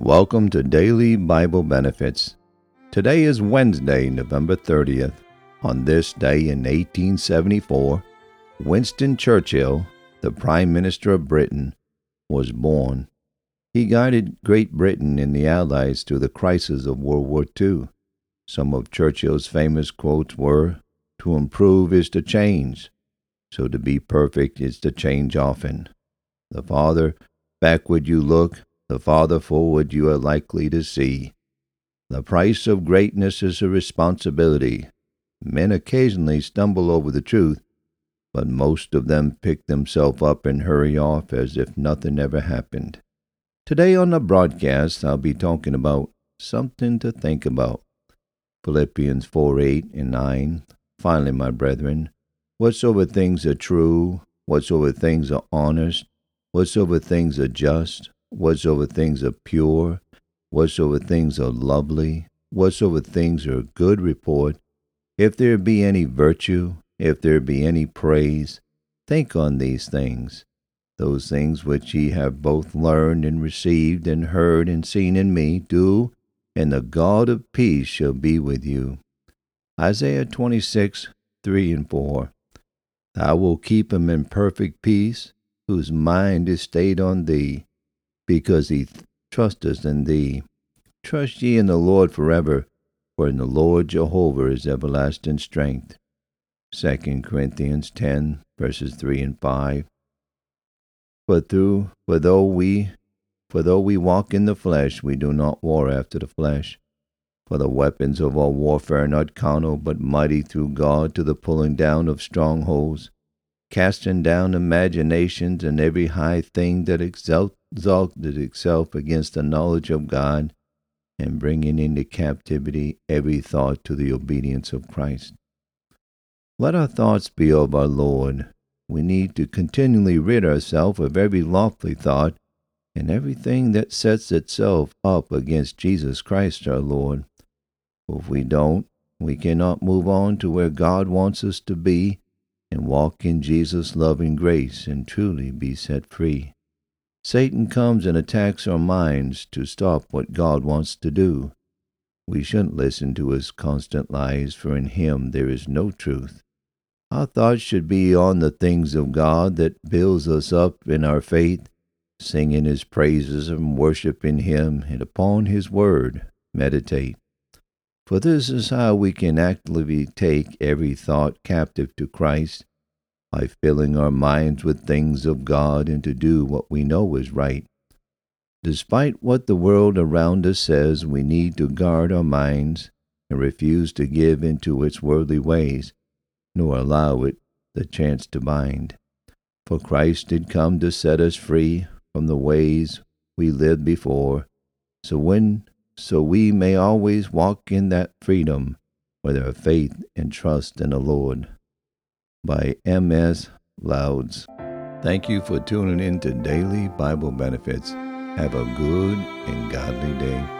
Welcome to Daily Bible Benefits. Today is Wednesday, November 30th. On this day in 1874, Winston Churchill, the Prime Minister of Britain, was born. He guided Great Britain and the Allies through the crisis of World War II. Some of Churchill's famous quotes were To improve is to change, so to be perfect is to change often. The farther backward you look, the farther forward you are likely to see. The price of greatness is a responsibility. Men occasionally stumble over the truth, but most of them pick themselves up and hurry off as if nothing ever happened. Today on the broadcast, I'll be talking about something to think about. Philippians 4 8 and 9. Finally, my brethren, whatsoever things are true, whatsoever things are honest, whatsoever things are just, whatsoever things are pure, whatsoever things are lovely, whatsoever things are good report, if there be any virtue, if there be any praise, think on these things. Those things which ye have both learned and received and heard and seen in me, do, and the God of peace shall be with you. Isaiah 26, 3 and 4. Thou wilt keep him in perfect peace, whose mind is stayed on thee, because he trusteth in thee. Trust ye in the Lord forever, for in the Lord Jehovah is everlasting strength. 2 Corinthians 10, verses 3 and 5. For, through, for though we for though we walk in the flesh, we do not war after the flesh. For the weapons of our warfare are not carnal, but mighty through God to the pulling down of strongholds, casting down imaginations and every high thing that exalted itself against the knowledge of God, and bringing into captivity every thought to the obedience of Christ. Let our thoughts be of our Lord. We need to continually rid ourselves of every lofty thought and everything that sets itself up against Jesus Christ our Lord. If we don't, we cannot move on to where God wants us to be and walk in Jesus' loving grace and truly be set free. Satan comes and attacks our minds to stop what God wants to do. We shouldn't listen to his constant lies, for in him there is no truth. Our thoughts should be on the things of God that builds us up in our faith, singing his praises and worshiping him, and upon his word meditate. For this is how we can actively take every thought captive to Christ by filling our minds with things of God and to do what we know is right. Despite what the world around us says, we need to guard our minds and refuse to give into its worldly ways, nor allow it the chance to bind. For Christ did come to set us free from the ways we lived before, so when so we may always walk in that freedom with our faith and trust in the Lord. By M.S. Louds. Thank you for tuning in to Daily Bible Benefits. Have a good and godly day.